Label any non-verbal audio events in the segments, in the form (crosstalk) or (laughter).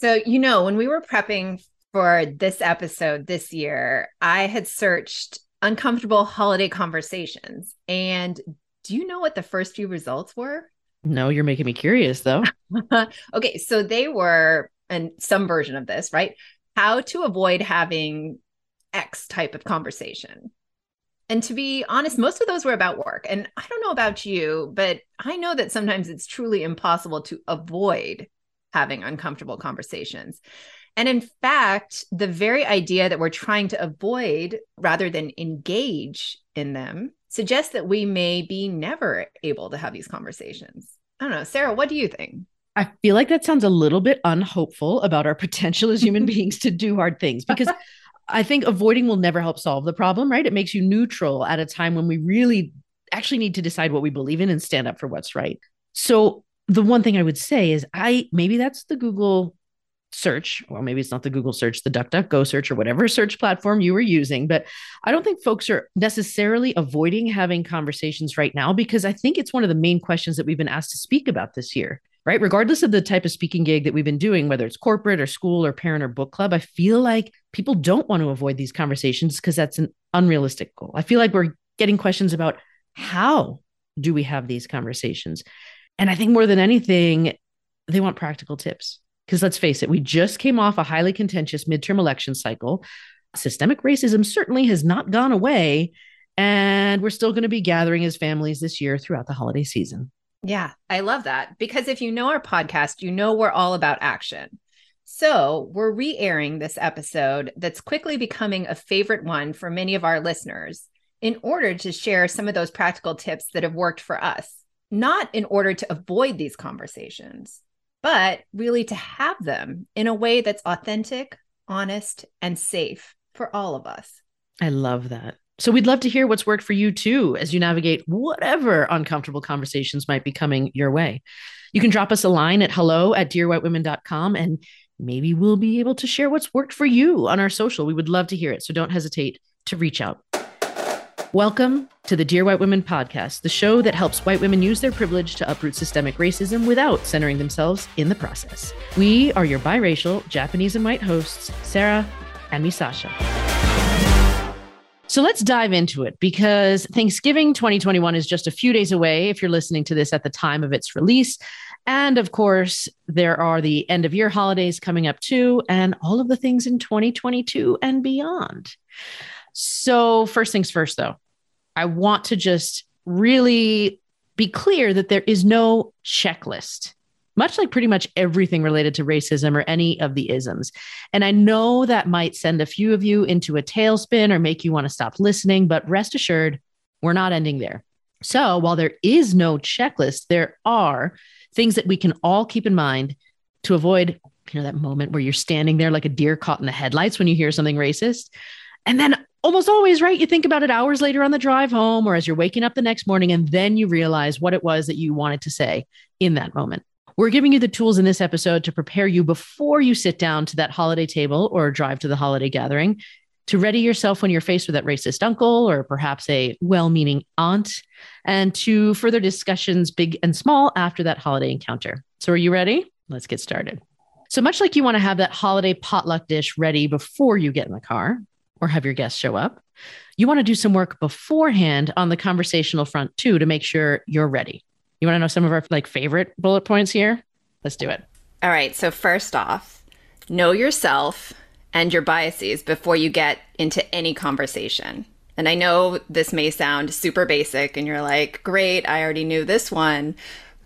So, you know, when we were prepping for this episode this year, I had searched uncomfortable holiday conversations. And do you know what the first few results were? No, you're making me curious though. (laughs) okay, so they were and some version of this, right? How to avoid having X type of conversation. And to be honest, most of those were about work. And I don't know about you, but I know that sometimes it's truly impossible to avoid having uncomfortable conversations. And in fact, the very idea that we're trying to avoid rather than engage in them suggests that we may be never able to have these conversations. I don't know. Sarah, what do you think? I feel like that sounds a little bit unhopeful about our potential as human (laughs) beings to do hard things because I think avoiding will never help solve the problem, right? It makes you neutral at a time when we really actually need to decide what we believe in and stand up for what's right. So, the one thing I would say is I maybe that's the Google search. Well, maybe it's not the Google search, the DuckDuckGo search, or whatever (laughs) search platform you were using. But I don't think folks are necessarily avoiding having conversations right now because I think it's one of the main questions that we've been asked to speak about this year, right? Regardless of the type of speaking gig that we've been doing, whether it's corporate or school or parent or book club, I feel like people don't want to avoid these conversations because that's an unrealistic goal. I feel like we're getting questions about how do we have these conversations? And I think more than anything, they want practical tips because let's face it, we just came off a highly contentious midterm election cycle. Systemic racism certainly has not gone away. And we're still going to be gathering as families this year throughout the holiday season. Yeah, I love that. Because if you know our podcast, you know we're all about action. So we're re airing this episode that's quickly becoming a favorite one for many of our listeners in order to share some of those practical tips that have worked for us, not in order to avoid these conversations, but really to have them in a way that's authentic, honest, and safe for all of us. I love that. So we'd love to hear what's worked for you too as you navigate whatever uncomfortable conversations might be coming your way. You can drop us a line at hello at dearwhitewomen.com and maybe we'll be able to share what's worked for you on our social. We would love to hear it. So don't hesitate to reach out. Welcome to the Dear White Women podcast, the show that helps white women use their privilege to uproot systemic racism without centering themselves in the process. We are your biracial Japanese and white hosts, Sarah and me, Sasha. So let's dive into it because Thanksgiving 2021 is just a few days away if you're listening to this at the time of its release. And of course, there are the end of year holidays coming up too, and all of the things in 2022 and beyond. So, first things first, though, I want to just really be clear that there is no checklist, much like pretty much everything related to racism or any of the isms. And I know that might send a few of you into a tailspin or make you want to stop listening, but rest assured, we're not ending there. So, while there is no checklist, there are things that we can all keep in mind to avoid you know that moment where you're standing there like a deer caught in the headlights when you hear something racist and then almost always, right? You think about it hours later on the drive home or as you're waking up the next morning, and then you realize what it was that you wanted to say in that moment. We're giving you the tools in this episode to prepare you before you sit down to that holiday table or drive to the holiday gathering to ready yourself when you're faced with that racist uncle or perhaps a well meaning aunt, and to further discussions, big and small, after that holiday encounter. So, are you ready? Let's get started. So, much like you want to have that holiday potluck dish ready before you get in the car, or have your guests show up. You want to do some work beforehand on the conversational front too to make sure you're ready. You want to know some of our like favorite bullet points here? Let's do it. All right. So first off, know yourself and your biases before you get into any conversation. And I know this may sound super basic and you're like, "Great, I already knew this one."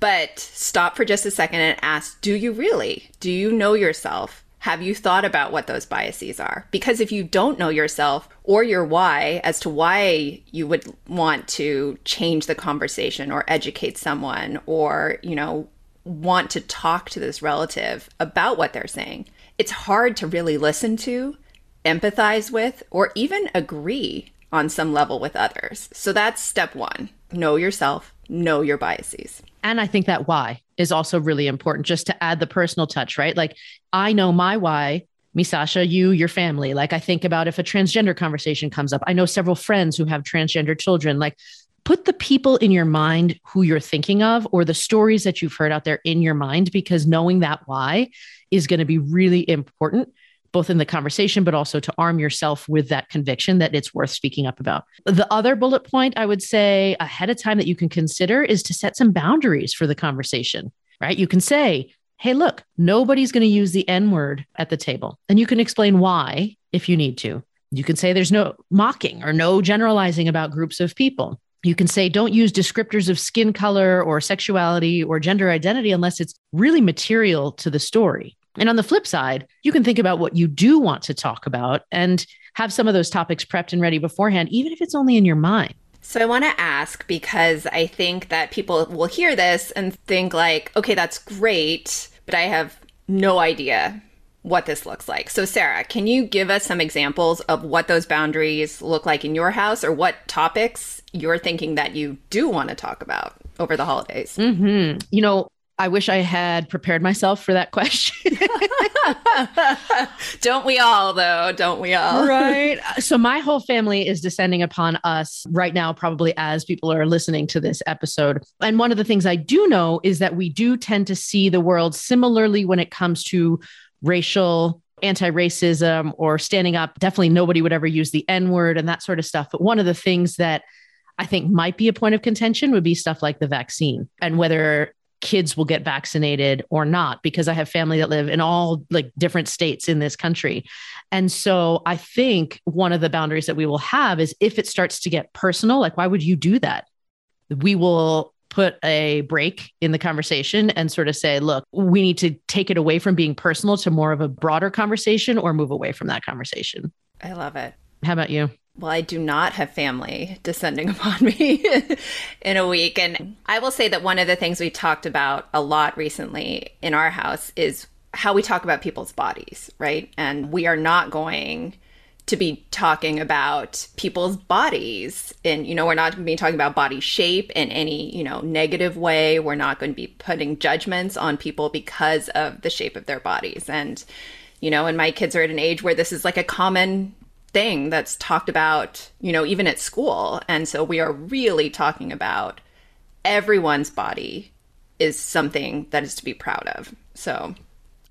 But stop for just a second and ask, "Do you really? Do you know yourself?" Have you thought about what those biases are? Because if you don't know yourself or your why as to why you would want to change the conversation or educate someone or, you know, want to talk to this relative about what they're saying, it's hard to really listen to, empathize with, or even agree on some level with others. So that's step one know yourself, know your biases. And I think that why is also really important just to add the personal touch, right? Like I know my why, me, Sasha, you, your family. Like I think about if a transgender conversation comes up, I know several friends who have transgender children. Like put the people in your mind who you're thinking of or the stories that you've heard out there in your mind, because knowing that why is going to be really important both in the conversation, but also to arm yourself with that conviction that it's worth speaking up about. The other bullet point I would say ahead of time that you can consider is to set some boundaries for the conversation, right? You can say, hey, look, nobody's going to use the N word at the table. And you can explain why if you need to. You can say there's no mocking or no generalizing about groups of people. You can say don't use descriptors of skin color or sexuality or gender identity unless it's really material to the story. And on the flip side, you can think about what you do want to talk about and have some of those topics prepped and ready beforehand, even if it's only in your mind. So I want to ask because I think that people will hear this and think like, okay, that's great, but I have no idea what this looks like. So Sarah, can you give us some examples of what those boundaries look like in your house or what topics you're thinking that you do want to talk about over the holidays? Mm-hmm. You know, I wish I had prepared myself for that question. (laughs) (laughs) Don't we all, though? Don't we all? Right. (laughs) So, my whole family is descending upon us right now, probably as people are listening to this episode. And one of the things I do know is that we do tend to see the world similarly when it comes to racial anti racism or standing up. Definitely nobody would ever use the N word and that sort of stuff. But one of the things that I think might be a point of contention would be stuff like the vaccine and whether kids will get vaccinated or not because I have family that live in all like different states in this country. And so I think one of the boundaries that we will have is if it starts to get personal, like why would you do that? We will put a break in the conversation and sort of say, look, we need to take it away from being personal to more of a broader conversation or move away from that conversation. I love it. How about you? Well, I do not have family descending (laughs) upon me in a week. And I will say that one of the things we talked about a lot recently in our house is how we talk about people's bodies, right? And we are not going to be talking about people's bodies and you know we're not going to be talking about body shape in any you know negative way we're not going to be putting judgments on people because of the shape of their bodies and you know and my kids are at an age where this is like a common thing that's talked about, you know, even at school. And so we are really talking about everyone's body is something that is to be proud of. So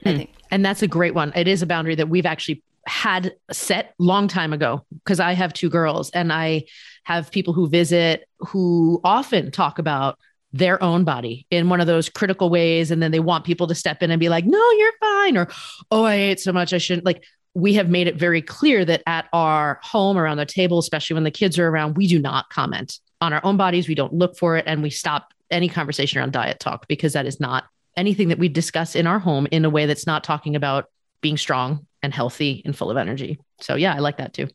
I hmm. think. And that's a great one. It is a boundary that we've actually had set long time ago because I have two girls and I have people who visit who often talk about their own body in one of those critical ways and then they want people to step in and be like no you're fine or oh i ate so much i shouldn't like we have made it very clear that at our home around the table, especially when the kids are around, we do not comment on our own bodies. We don't look for it and we stop any conversation around diet talk because that is not anything that we discuss in our home in a way that's not talking about being strong and healthy and full of energy. So, yeah, I like that too.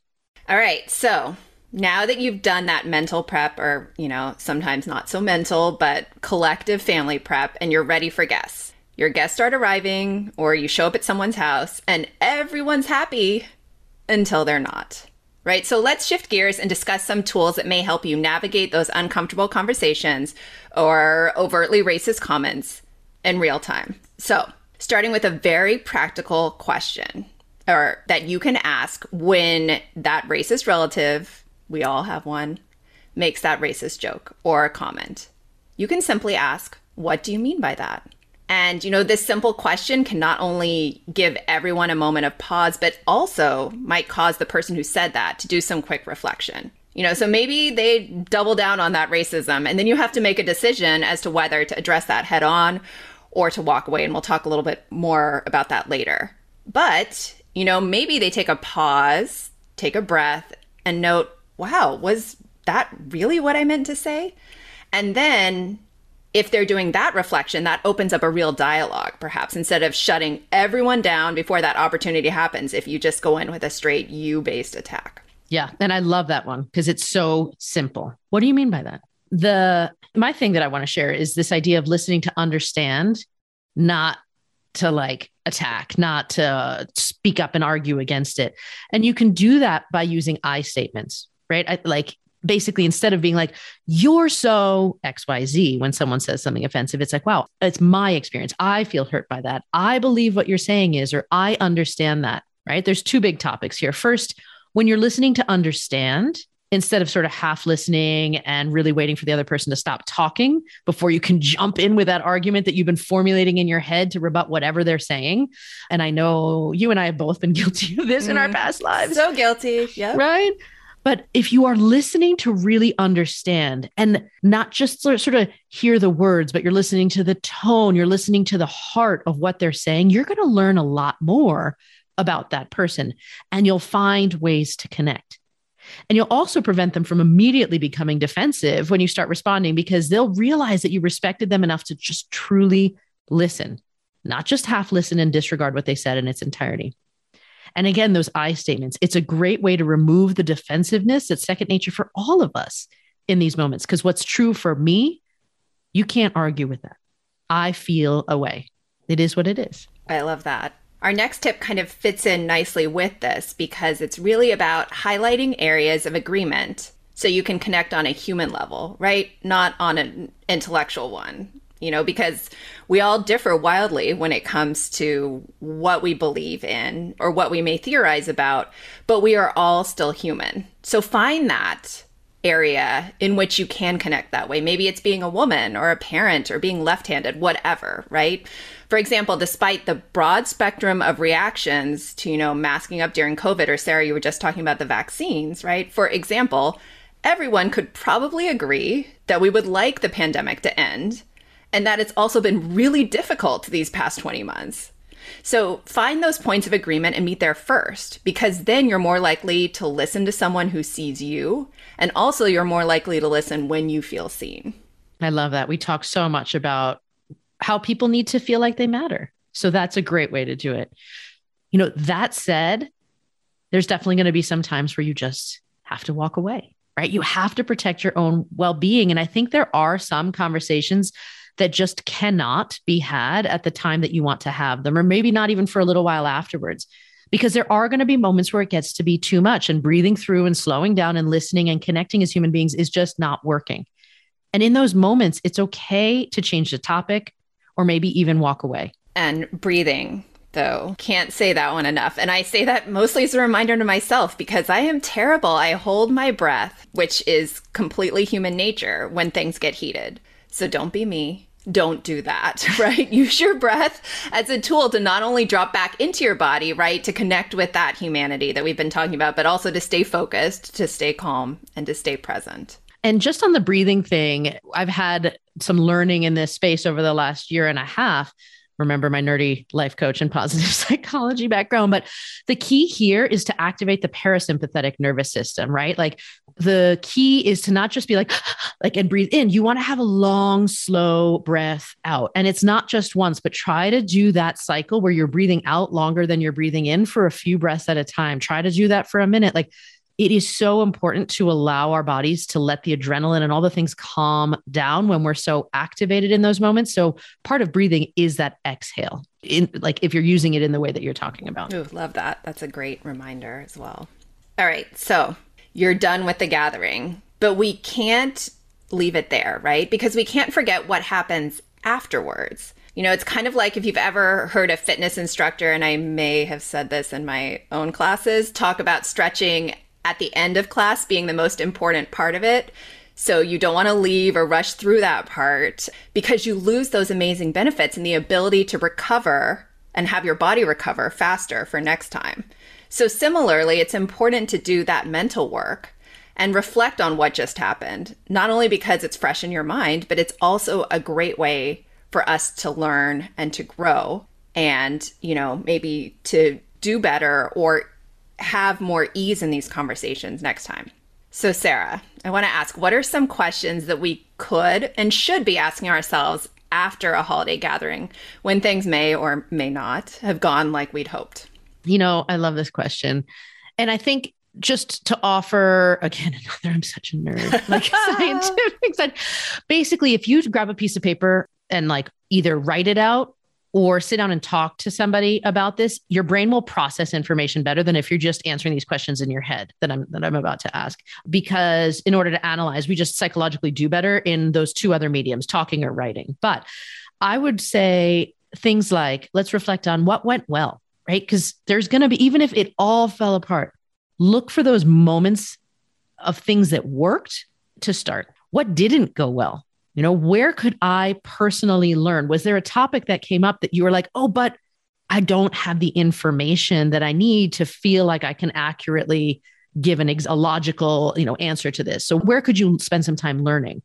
All right. So, now that you've done that mental prep, or, you know, sometimes not so mental, but collective family prep, and you're ready for guests, your guests start arriving or you show up at someone's house and everyone's happy until they're not. Right? So let's shift gears and discuss some tools that may help you navigate those uncomfortable conversations or overtly racist comments in real time. So, starting with a very practical question or that you can ask when that racist relative, we all have one, makes that racist joke or comment. You can simply ask, "What do you mean by that?" And, you know, this simple question can not only give everyone a moment of pause, but also might cause the person who said that to do some quick reflection. You know, so maybe they double down on that racism, and then you have to make a decision as to whether to address that head on or to walk away. And we'll talk a little bit more about that later. But, you know, maybe they take a pause, take a breath, and note, wow, was that really what I meant to say? And then if they're doing that reflection, that opens up a real dialogue, perhaps, instead of shutting everyone down before that opportunity happens if you just go in with a straight you based attack. Yeah. And I love that one because it's so simple. What do you mean by that? The my thing that I want to share is this idea of listening to understand, not to like attack, not to speak up and argue against it. And you can do that by using I statements, right? I, like basically instead of being like you're so xyz when someone says something offensive it's like wow it's my experience i feel hurt by that i believe what you're saying is or i understand that right there's two big topics here first when you're listening to understand instead of sort of half listening and really waiting for the other person to stop talking before you can jump in with that argument that you've been formulating in your head to rebut whatever they're saying. And I know you and I have both been (laughs) guilty of this mm, in our mm. past lives. So guilty. Yeah. Right. But if you are listening to really understand and not just sort of hear the words, but you're listening to the tone, you're listening to the heart of what they're saying, you're going to learn a lot more about that person and you'll find ways to connect. And you'll also prevent them from immediately becoming defensive when you start responding because they'll realize that you respected them enough to just truly listen, not just half listen and disregard what they said in its entirety. And again, those I statements, it's a great way to remove the defensiveness that's second nature for all of us in these moments. Because what's true for me, you can't argue with that. I feel a way. It is what it is. I love that. Our next tip kind of fits in nicely with this because it's really about highlighting areas of agreement so you can connect on a human level, right? Not on an intellectual one, you know, because we all differ wildly when it comes to what we believe in or what we may theorize about, but we are all still human. So find that area in which you can connect that way. Maybe it's being a woman or a parent or being left handed, whatever, right? For example, despite the broad spectrum of reactions to, you know, masking up during COVID, or Sarah, you were just talking about the vaccines, right? For example, everyone could probably agree that we would like the pandemic to end and that it's also been really difficult these past 20 months. So find those points of agreement and meet there first, because then you're more likely to listen to someone who sees you. And also, you're more likely to listen when you feel seen. I love that. We talk so much about how people need to feel like they matter. So that's a great way to do it. You know, that said, there's definitely going to be some times where you just have to walk away, right? You have to protect your own well being. And I think there are some conversations that just cannot be had at the time that you want to have them, or maybe not even for a little while afterwards. Because there are going to be moments where it gets to be too much, and breathing through and slowing down and listening and connecting as human beings is just not working. And in those moments, it's okay to change the topic or maybe even walk away. And breathing, though, can't say that one enough. And I say that mostly as a reminder to myself because I am terrible. I hold my breath, which is completely human nature when things get heated. So don't be me don't do that, (laughs) right? Use your breath as a tool to not only drop back into your body, right, to connect with that humanity that we've been talking about, but also to stay focused, to stay calm, and to stay present. And just on the breathing thing, I've had some learning in this space over the last year and a half remember my nerdy life coach and positive (laughs) psychology background. But the key here is to activate the parasympathetic nervous system, right? Like the key is to not just be like, (gasps) like, and breathe in. You want to have a long, slow breath out. And it's not just once, but try to do that cycle where you're breathing out longer than you're breathing in for a few breaths at a time. Try to do that for a minute. Like, it is so important to allow our bodies to let the adrenaline and all the things calm down when we're so activated in those moments. So part of breathing is that exhale. In like if you're using it in the way that you're talking about. Ooh, love that. That's a great reminder as well. All right. So you're done with the gathering, but we can't leave it there, right? Because we can't forget what happens afterwards. You know, it's kind of like if you've ever heard a fitness instructor, and I may have said this in my own classes, talk about stretching at the end of class being the most important part of it. So you don't want to leave or rush through that part because you lose those amazing benefits and the ability to recover and have your body recover faster for next time. So similarly, it's important to do that mental work and reflect on what just happened, not only because it's fresh in your mind, but it's also a great way for us to learn and to grow and, you know, maybe to do better or have more ease in these conversations next time. So, Sarah, I want to ask what are some questions that we could and should be asking ourselves after a holiday gathering when things may or may not have gone like we'd hoped? You know, I love this question. And I think just to offer again (laughs) another i'm such a nerd like (laughs) scientific side basically if you grab a piece of paper and like either write it out or sit down and talk to somebody about this, your brain will process information better than if you're just answering these questions in your head that I'm that I'm about to ask. Because in order to analyze, we just psychologically do better in those two other mediums, talking or writing. But I would say things like let's reflect on what went well, right? Because there's going to be even if it all fell apart, look for those moments of things that worked to start. What didn't go well? You know, where could I personally learn? Was there a topic that came up that you were like, oh, but I don't have the information that I need to feel like I can accurately give an ex- a logical, you know, answer to this. So where could you spend some time learning?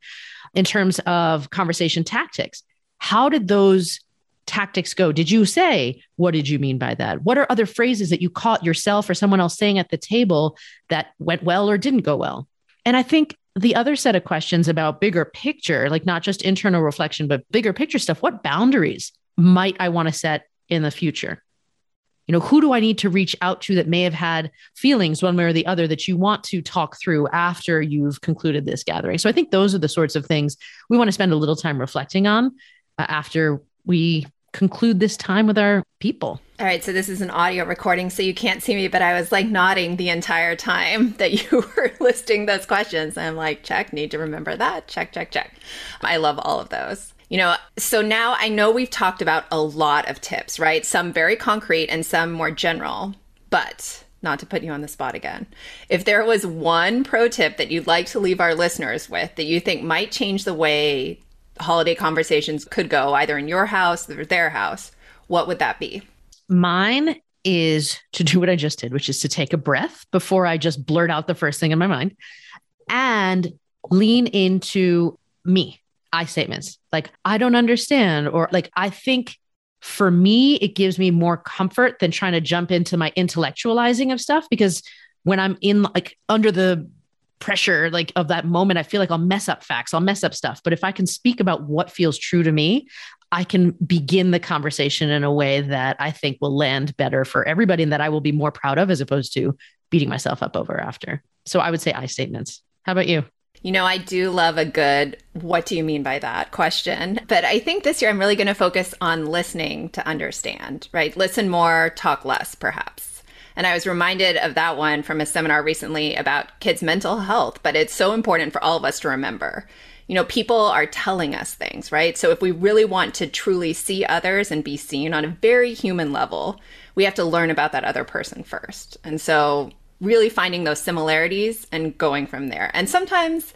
In terms of conversation tactics, how did those tactics go? Did you say, what did you mean by that? What are other phrases that you caught yourself or someone else saying at the table that went well or didn't go well? And I think the other set of questions about bigger picture, like not just internal reflection, but bigger picture stuff, what boundaries might I want to set in the future? You know, who do I need to reach out to that may have had feelings one way or the other that you want to talk through after you've concluded this gathering? So I think those are the sorts of things we want to spend a little time reflecting on uh, after we conclude this time with our people. All right, so this is an audio recording, so you can't see me, but I was like nodding the entire time that you (laughs) were listing those questions. I'm like, check, need to remember that. Check, check, check. I love all of those. You know, so now I know we've talked about a lot of tips, right? Some very concrete and some more general, but not to put you on the spot again. If there was one pro tip that you'd like to leave our listeners with that you think might change the way holiday conversations could go either in your house or their house, what would that be? Mine is to do what I just did, which is to take a breath before I just blurt out the first thing in my mind and lean into me, I statements like, I don't understand, or like, I think for me, it gives me more comfort than trying to jump into my intellectualizing of stuff because when I'm in like under the pressure like of that moment i feel like i'll mess up facts i'll mess up stuff but if i can speak about what feels true to me i can begin the conversation in a way that i think will land better for everybody and that i will be more proud of as opposed to beating myself up over after so i would say i statements how about you you know, I do love a good, what do you mean by that question? But I think this year I'm really going to focus on listening to understand, right? Listen more, talk less, perhaps. And I was reminded of that one from a seminar recently about kids' mental health, but it's so important for all of us to remember. You know, people are telling us things, right? So if we really want to truly see others and be seen on a very human level, we have to learn about that other person first. And so really finding those similarities and going from there. And sometimes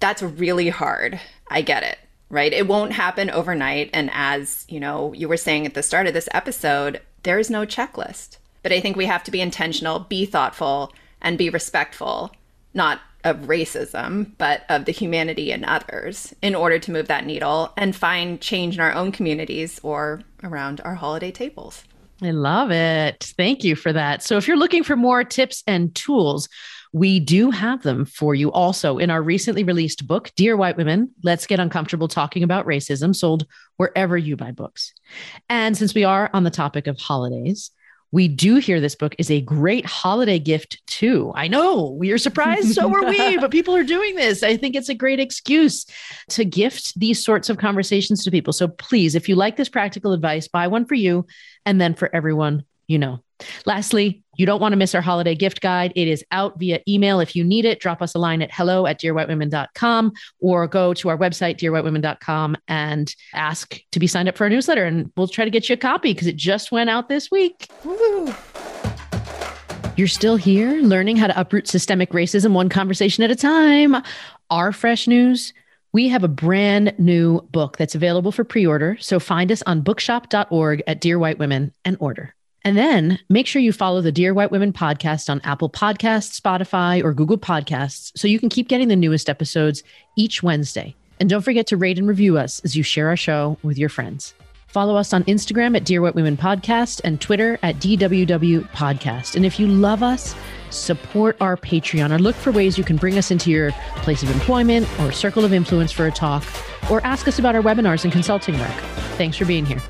that's really hard. I get it right? It won't happen overnight. And as you know, you were saying at the start of this episode, there is no checklist. But I think we have to be intentional, be thoughtful, and be respectful, not of racism, but of the humanity in others in order to move that needle and find change in our own communities or around our holiday tables. I love it. Thank you for that. So, if you're looking for more tips and tools, we do have them for you also in our recently released book, Dear White Women Let's Get Uncomfortable Talking About Racism, sold wherever you buy books. And since we are on the topic of holidays, we do hear this book is a great holiday gift too. I know we are surprised, so are we, but (laughs) people are doing this. I think it's a great excuse to gift these sorts of conversations to people. So please, if you like this practical advice, buy one for you and then for everyone you know. Lastly, you don't want to miss our holiday gift guide. It is out via email. If you need it, drop us a line at hello at dearwhitewomen.com or go to our website, dearwhitewomen.com, and ask to be signed up for our newsletter. And we'll try to get you a copy because it just went out this week. Woo. You're still here learning how to uproot systemic racism one conversation at a time. Our fresh news. We have a brand new book that's available for pre order. So find us on bookshop.org at Dear White Women and order. And then make sure you follow the Dear White Women podcast on Apple Podcasts, Spotify, or Google Podcasts so you can keep getting the newest episodes each Wednesday. And don't forget to rate and review us as you share our show with your friends. Follow us on Instagram at Dear White Women Podcast and Twitter at DWW Podcast. And if you love us, support our Patreon or look for ways you can bring us into your place of employment or circle of influence for a talk or ask us about our webinars and consulting work. Thanks for being here.